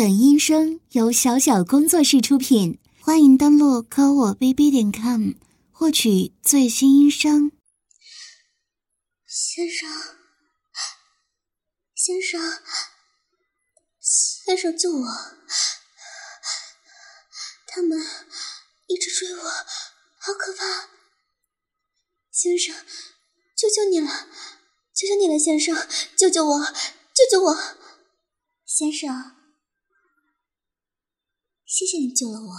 本音声由小小工作室出品，欢迎登录科我 bb 点 com 获取最新音声。先生，先生，先生救我！他们一直追我，好可怕！先生，求求你了，求求你了，先生，救救我，救救我！先生。谢谢你救了我。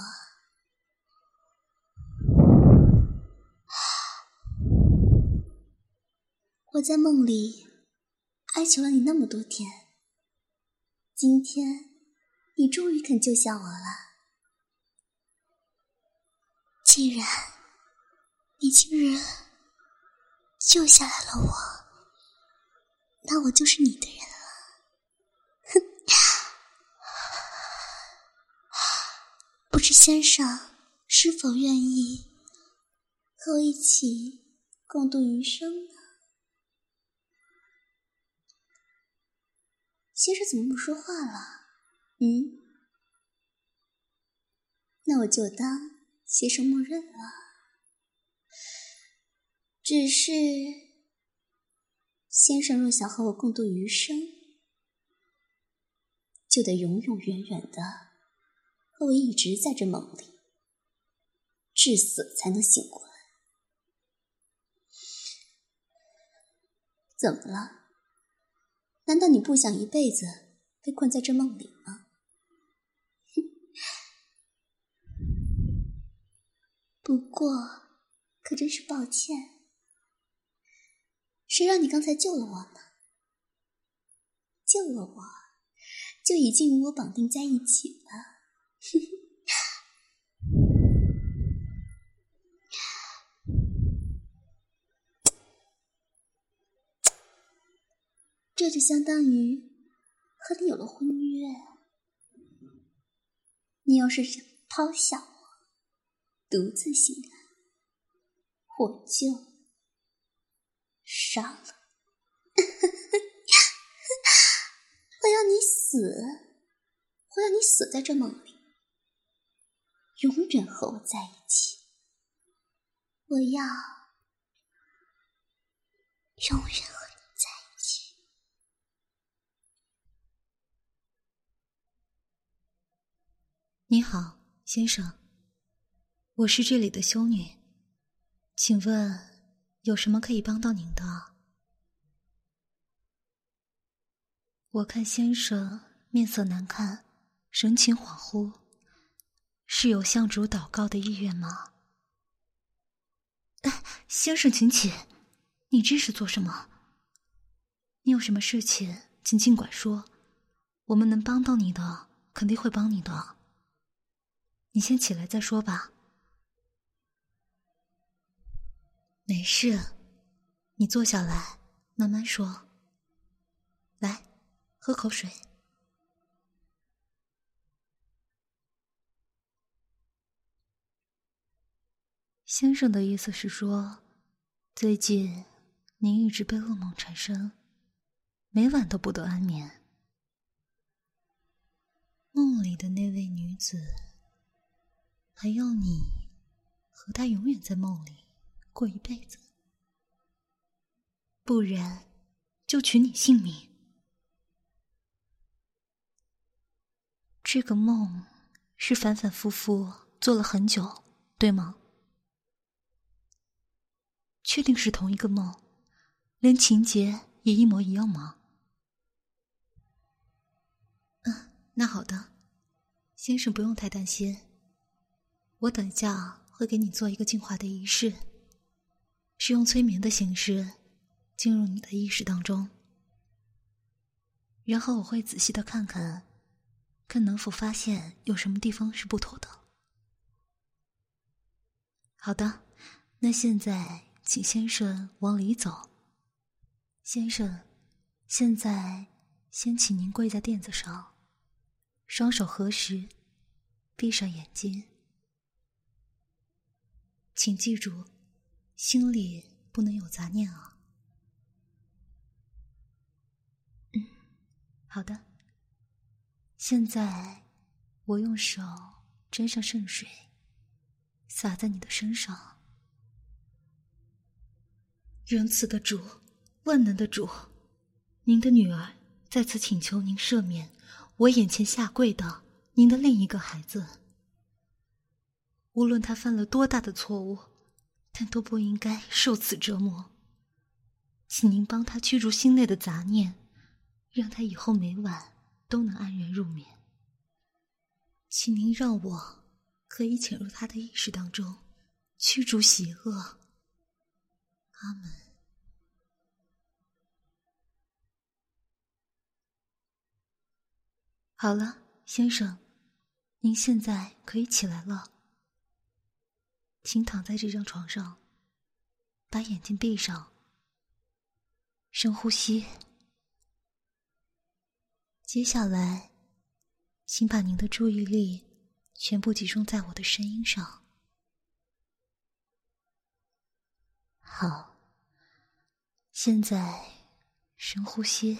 我在梦里哀求了你那么多天，今天你终于肯救下我了。既然你今日救下来了我，那我就是你的人。了不知先生是否愿意和我一起共度余生呢？先生怎么不说话了？嗯，那我就当先生默认了。只是先生若想和我共度余生，就得永永远远的。我一直在这梦里，至死才能醒过来。怎么了？难道你不想一辈子被困在这梦里吗？不过，可真是抱歉，谁让你刚才救了我呢？救了我，就已经与我绑定在一起了。这就相当于和你有了婚约。你要是想抛下我，独自醒来，我就杀了。我要你死，我要你死在这梦里，永远和我在一起。我要永远和你在一起。你好，先生，我是这里的修女，请问有什么可以帮到您的？我看先生面色难看，神情恍惚，是有向主祷告的意愿吗？先生，请起，你这是做什么？你有什么事情，请尽管说，我们能帮到你的，肯定会帮你的。你先起来再说吧。没事，你坐下来慢慢说。来，喝口水。先生的意思是说，最近您一直被噩梦缠身，每晚都不得安眠。梦里的那位女子。还要你和他永远在梦里过一辈子，不然就取你性命。这个梦是反反复复做了很久，对吗？确定是同一个梦，连情节也一模一样吗？嗯，那好的，先生不用太担心。我等下会给你做一个净化的仪式，是用催眠的形式进入你的意识当中，然后我会仔细的看看，看能否发现有什么地方是不妥的。好的，那现在请先生往里走。先生，现在先请您跪在垫子上，双手合十，闭上眼睛。请记住，心里不能有杂念啊。嗯，好的。现在，我用手沾上圣水，洒在你的身上。仁慈的主，万能的主，您的女儿在此请求您赦免我眼前下跪的您的另一个孩子。无论他犯了多大的错误，但都不应该受此折磨。请您帮他驱逐心内的杂念，让他以后每晚都能安然入眠。请您让我可以潜入他的意识当中，驱逐邪恶。阿门。好了，先生，您现在可以起来了。请躺在这张床上，把眼睛闭上，深呼吸。接下来，请把您的注意力全部集中在我的声音上。好，现在深呼吸，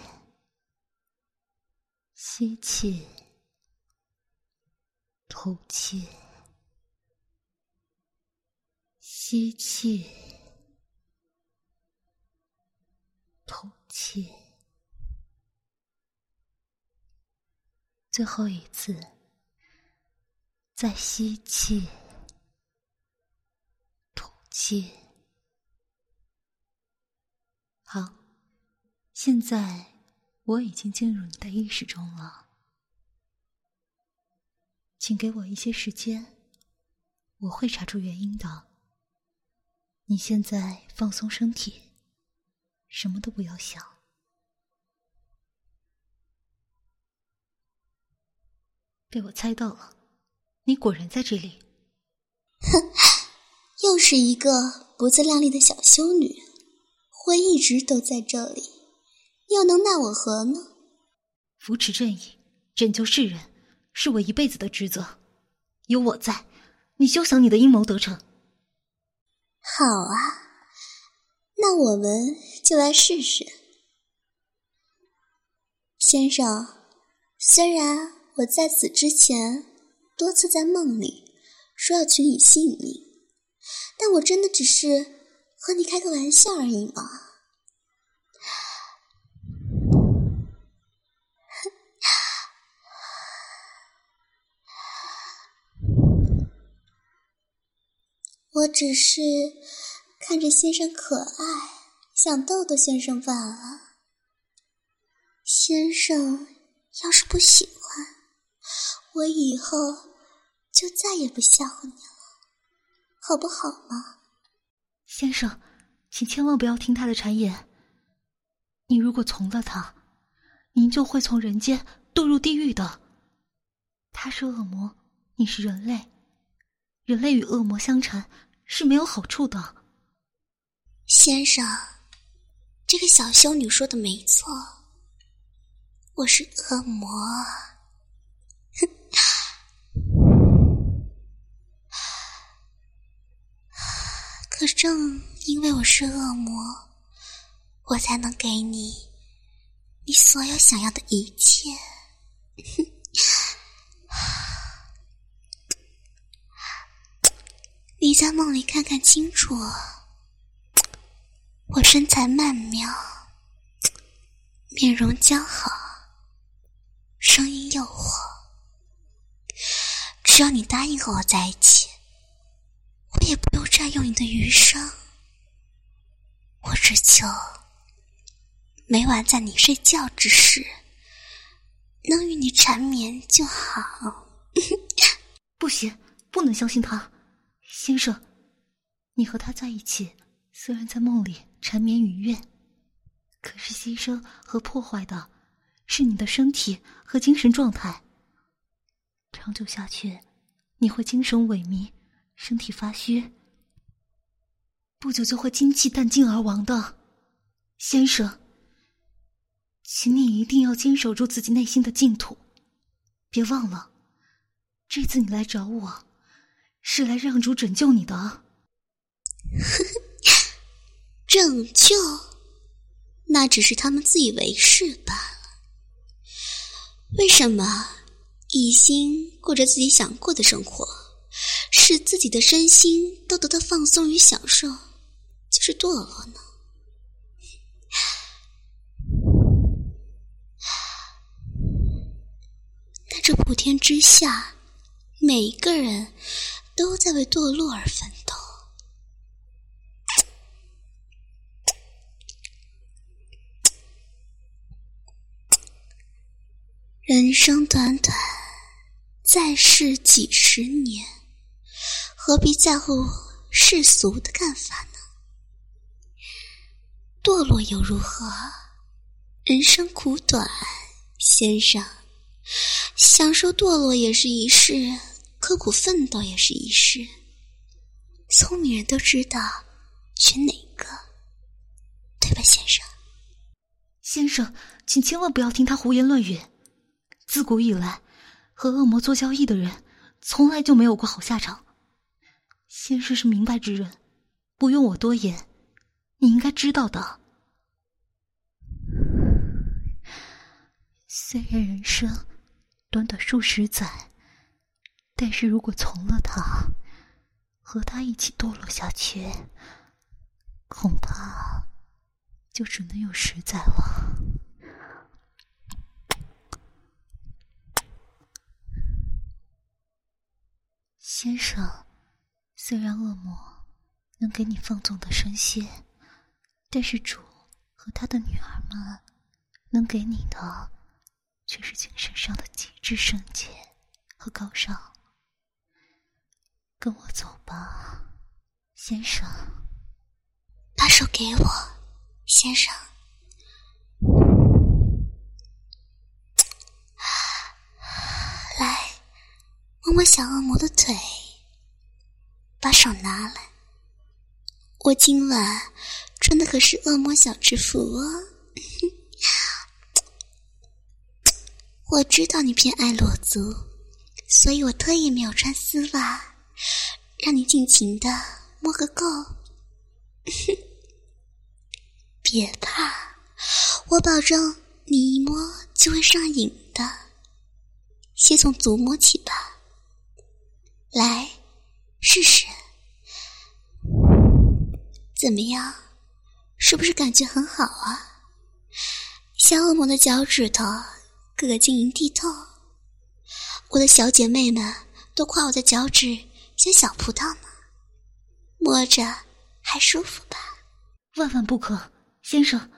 吸气，吐气。吸气，吐气，最后一次，再吸气，吐气。好，现在我已经进入你的意识中了，请给我一些时间，我会查出原因的。你现在放松身体，什么都不要想。被我猜到了，你果然在这里。哼，又是一个不自量力的小修女，我一直都在这里，又能奈我何呢？扶持正义，拯救世人，是我一辈子的职责。有我在，你休想你的阴谋得逞。好啊，那我们就来试试。先生，虽然我在此之前多次在梦里说要取你性命，但我真的只是和你开个玩笑而已嘛。我只是看着先生可爱，想逗逗先生罢了。先生要是不喜欢，我以后就再也不吓唬你了，好不好嘛？先生，请千万不要听他的谗言。你如果从了他，您就会从人间堕入地狱的。他是恶魔，你是人类。人类与恶魔相缠是没有好处的，先生，这个小修女说的没错，我是恶魔。可正因为我是恶魔，我才能给你你所有想要的一切。你在梦里看看清楚，我身材曼妙，面容姣好，声音诱惑。只要你答应和我在一起，我也不用占用你的余生。我只求每晚在你睡觉之时，能与你缠绵就好。不行，不能相信他。先生，你和他在一起，虽然在梦里缠绵愉悦，可是牺牲和破坏的，是你的身体和精神状态。长久下去，你会精神萎靡，身体发虚，不久就会精气弹尽而亡的。先生，请你一定要坚守住自己内心的净土，别忘了，这次你来找我。是来让主拯救你的，呵 呵拯救，那只是他们自以为是罢了。为什么一心过着自己想过的生活，使自己的身心都得到放松与享受，就是堕落呢？但这普天之下，每一个人都在为堕落而奋斗。人生短短，在世几十年，何必在乎世俗的看法呢？堕落又如何？人生苦短，先生，享受堕落也是一世，刻苦奋斗也是一事。聪明人都知道选哪个，对吧，先生？先生，请千万不要听他胡言乱语。自古以来，和恶魔做交易的人，从来就没有过好下场。先生是明白之人，不用我多言，你应该知道的。虽然人生短短数十载，但是如果从了他，和他一起堕落下去，恐怕就只能有十载了。先生，虽然恶魔能给你放纵的身心，但是主和他的女儿们能给你的，却是精神上的极致圣洁和高尚。跟我走吧，先生。把手给我，先生。来。摸摸小恶魔的腿，把手拿来。我今晚穿的可是恶魔小制服哦。我知道你偏爱裸足，所以我特意没有穿丝袜，让你尽情的摸个够。别怕，我保证你一摸就会上瘾的。先从足摸起吧。来，试试，怎么样？是不是感觉很好啊？小恶魔的脚趾头个个晶莹剔透，我的小姐妹们都夸我的脚趾像小葡萄呢，摸着还舒服吧？万万不可，先生，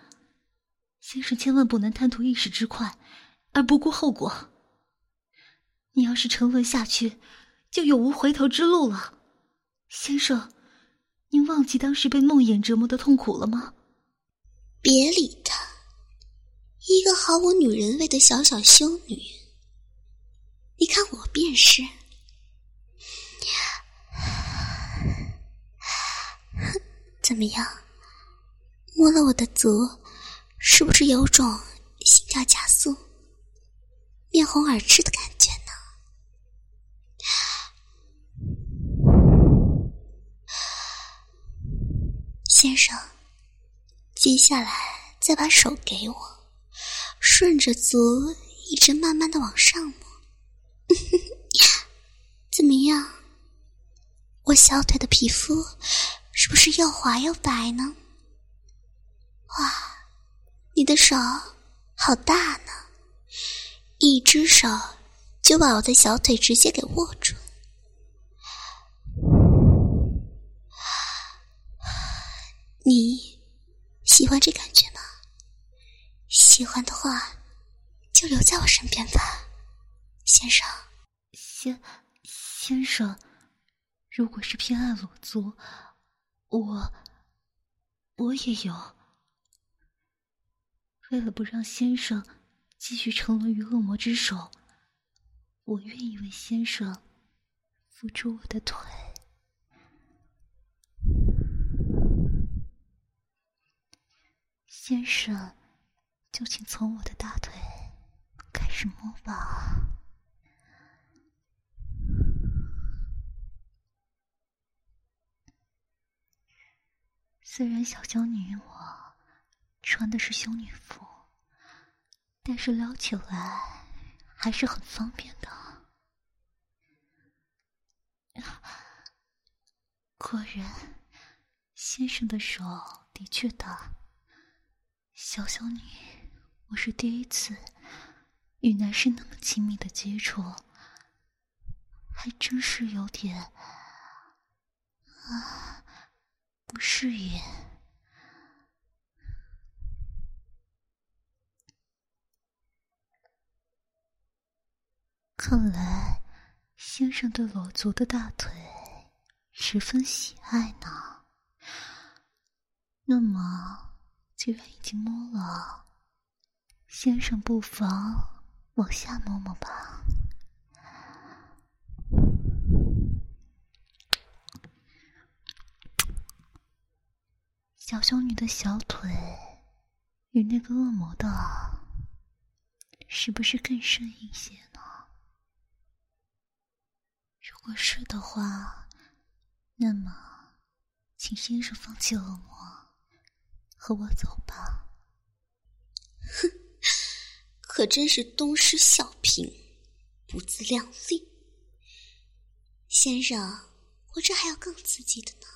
先生千万不能贪图一时之快而不顾后果。你要是沉沦下去。就永无回头之路了，先生，您忘记当时被梦魇折磨的痛苦了吗？别理他，一个毫无女人味的小小修女。你看我便是，怎么样？摸了我的足，是不是有种心跳加速、面红耳赤的感觉呢？先生，接下来再把手给我，顺着足一直慢慢的往上摸，怎么样？我小腿的皮肤是不是又滑又白呢？哇，你的手好大呢，一只手就把我的小腿直接给握住。你喜欢这感觉吗？喜欢的话，就留在我身边吧，先生。先先生，如果是偏爱裸足，我我也有。为了不让先生继续沉沦于恶魔之手，我愿意为先生付出我的腿。先生，就请从我的大腿开始摸吧。虽然小娇女我穿的是修女服但是撩起来还是很方便的。果然先生的手的确大小小女我是第一次与男生那么亲密的接触还真是有点啊不适应。看来，先生对裸足的大腿十分喜爱呢。那么，既然已经摸了，先生不妨往下摸摸吧。小修女的小腿与那个恶魔的，是不是更深一些呢？如果是的话，那么，请先生放弃恶魔，和我走吧。哼，可真是东施效颦，不自量力。先生，我这还有更刺激的呢。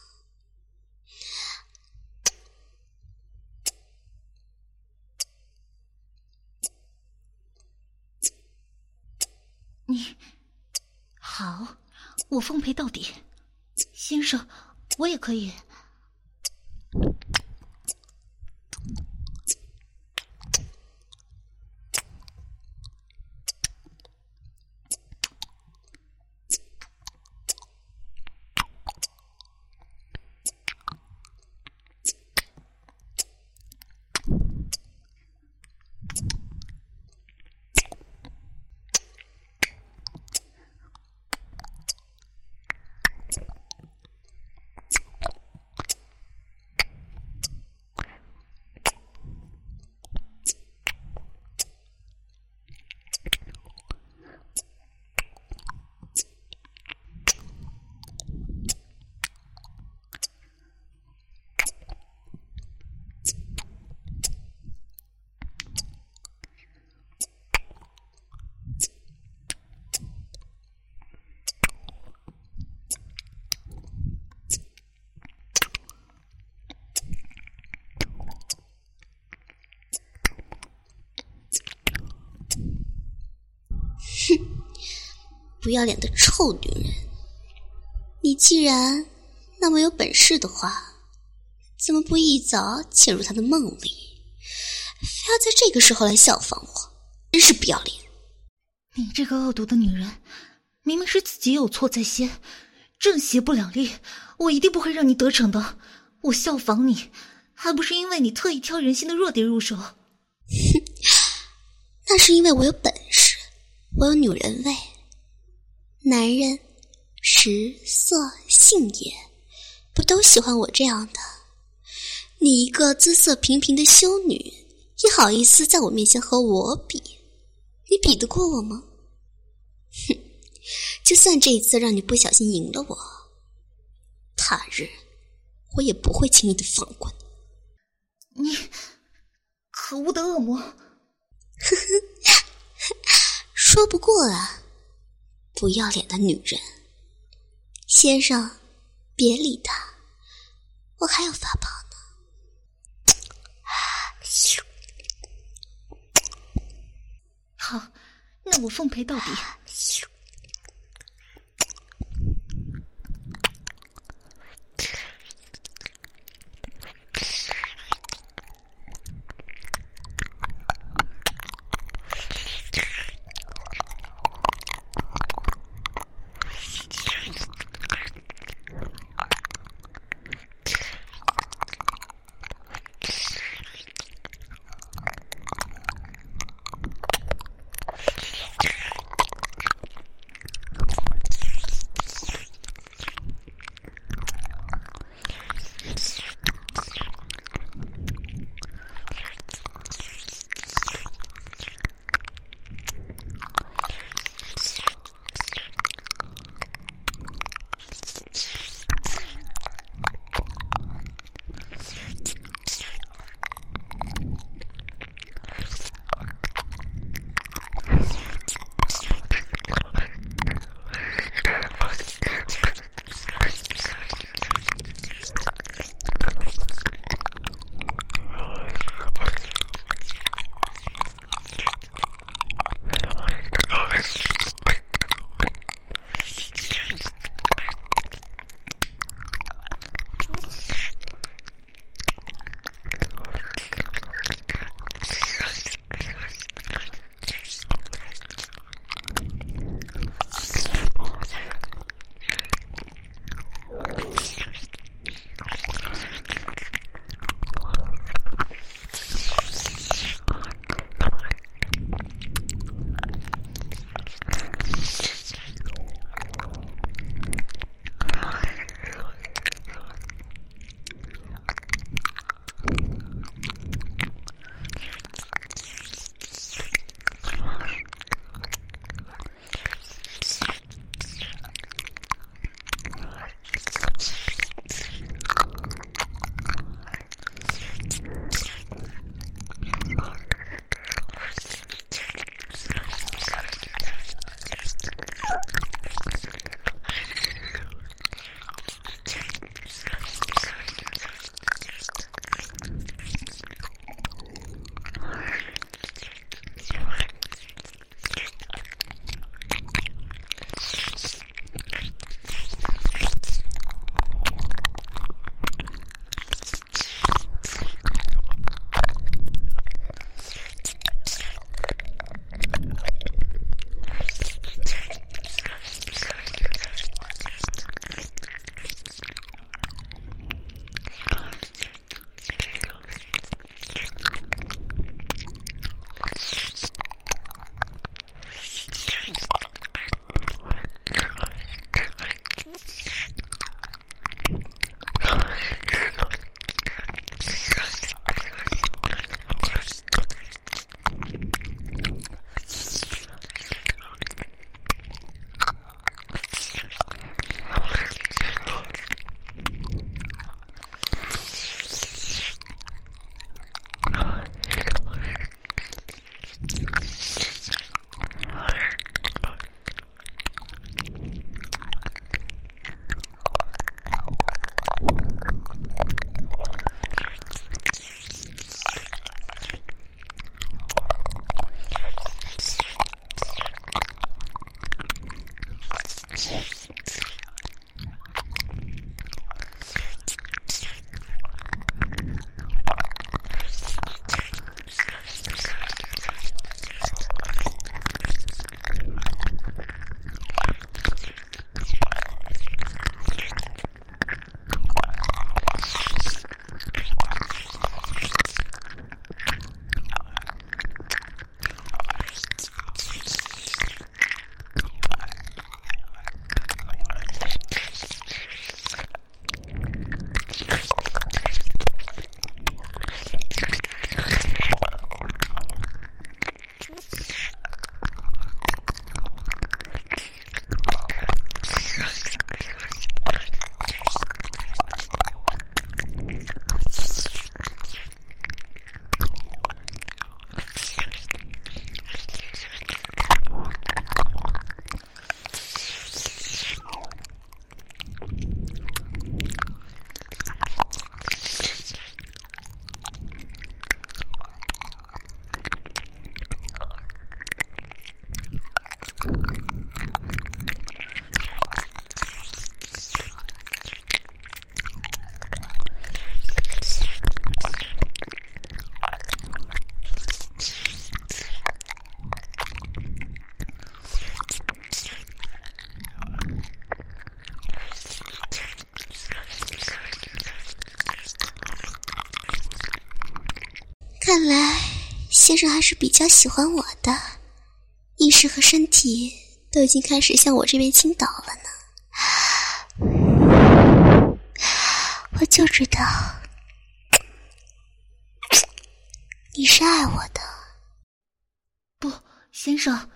你。好，我奉陪到底，先生，我也可以。不要脸的臭女人！你既然那么有本事的话，怎么不一早潜入他的梦里，非要在这个时候来效仿我？真是不要脸！你这个恶毒的女人，明明是自己有错在先，正邪不两立，我一定不会让你得逞的。我效仿你，还不是因为你特意挑人心的弱点入手？哼，那是因为我有本事，我有女人味。男人，食色性也，不都喜欢我这样的？你一个姿色平平的修女，你好意思在我面前和我比？你比得过我吗？哼！就算这一次让你不小心赢了我，他日我也不会轻易的放过你。你可恶的恶魔！呵呵，说不过啊。不要脸的女人，先生，别理她，我还要发炮呢。好，那我奉陪到底。先生还是比较喜欢我的，意识和身体都已经开始向我这边倾倒了呢。我就知道你是爱我的，不，先生，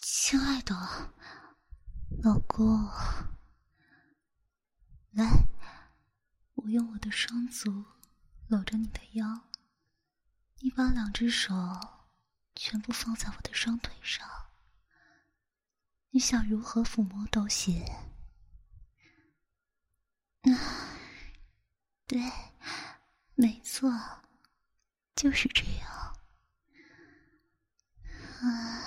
亲爱的老公，来，我用我的双足搂着你的腰。你把两只手全部放在我的双腿上，你想如何抚摸都行。啊，对，没错，就是这样。啊，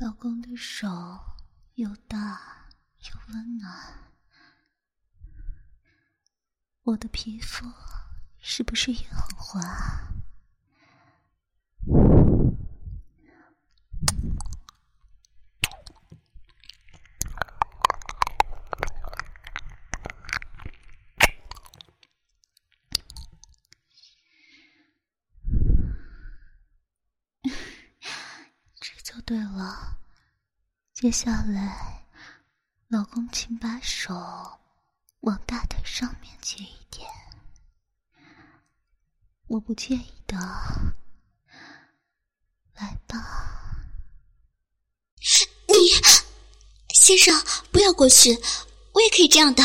老公的手又大又温暖，我的皮肤。是不是也很滑？这就对了。接下来，老公，请把手往大腿上面接一点。我不介意的，来吧。你，先生不要过去，我也可以这样的。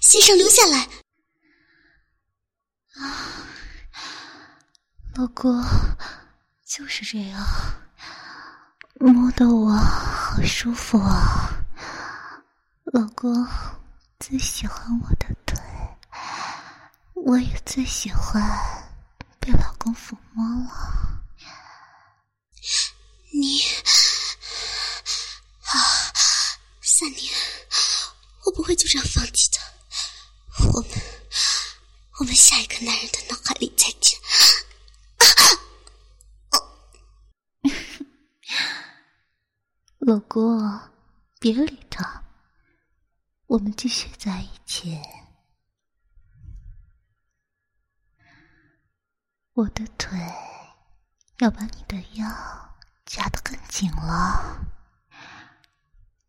先生留下来。啊，老公，就是这样。摸得我好舒服啊！老公最喜欢我的腿，我也最喜欢被老公抚摸了。你啊，三年，我不会就这样放弃的。我们，我们下一个男人的脑海里再见。老公，别理他，我们继续在一起。我的腿要把你的腰夹得更紧了，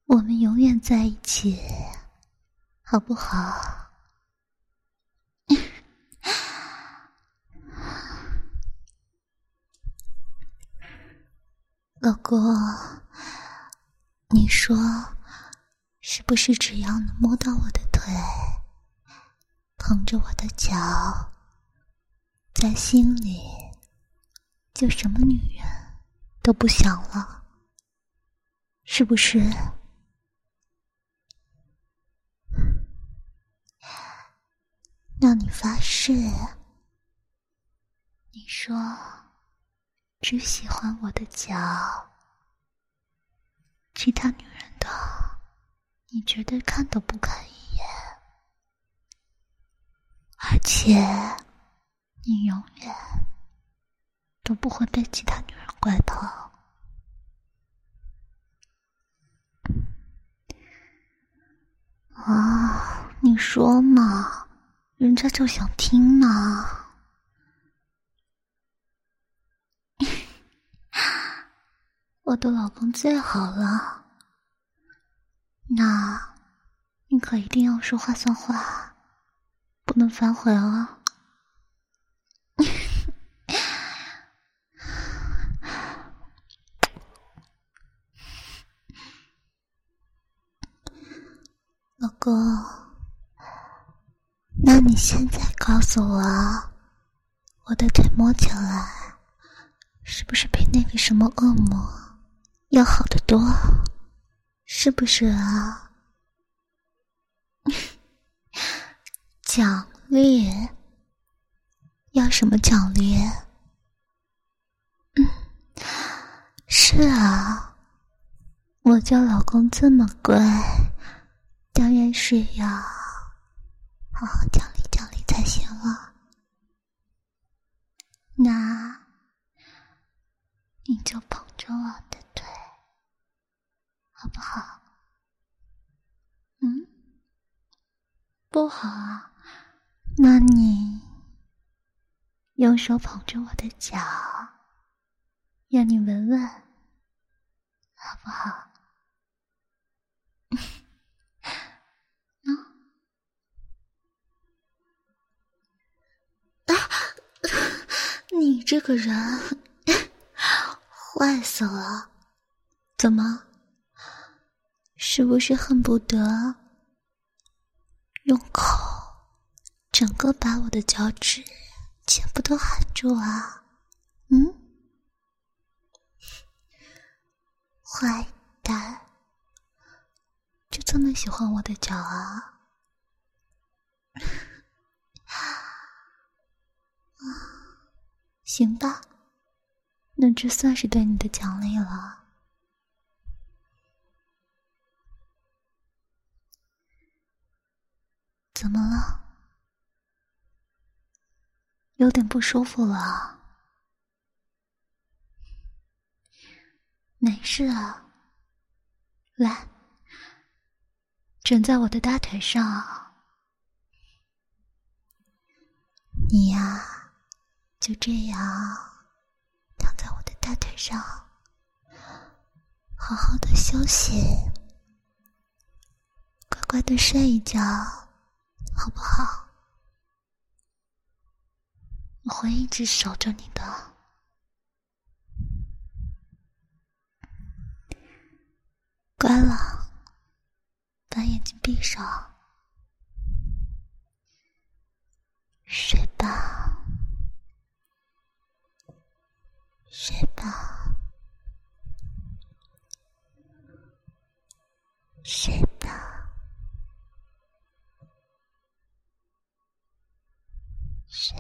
我们永远在一起，好不好？老公。你说，是不是只要能摸到我的腿，捧着我的脚，在心里就什么女人都不想了？是不是？那你发誓，你说只喜欢我的脚。其他女人的，你绝对看都不看一眼，而且你永远都不会被其他女人拐跑。啊，你说嘛，人家就想听呢。我的老公最好了，那你可一定要说话算话，不能反悔哦。老公，那你现在告诉我，我的腿摸起来是不是比那个什么恶魔？要好得多，是不是啊？奖励？要什么奖励？嗯，是啊，我家老公这么乖，是要好好奖励奖励才行了。那你就捧着我的腿。好不好？嗯，不好啊。那你用手捧着我的脚，让你闻闻，好不好？你这个人坏死了，怎么？是不是恨不得用口整个把我的脚趾全部都含住啊？嗯，坏蛋，就这么喜欢我的脚啊？啊，行吧，那这算是对你的奖励了。怎么了？有点不舒服了？没事啊，来，枕在我的大腿上，你呀，就这样躺在我的大腿上，好好的休息，乖乖的睡一觉。好不好？我会一直守着你的。乖了，把眼睛闭上，睡吧，睡吧睡吧睡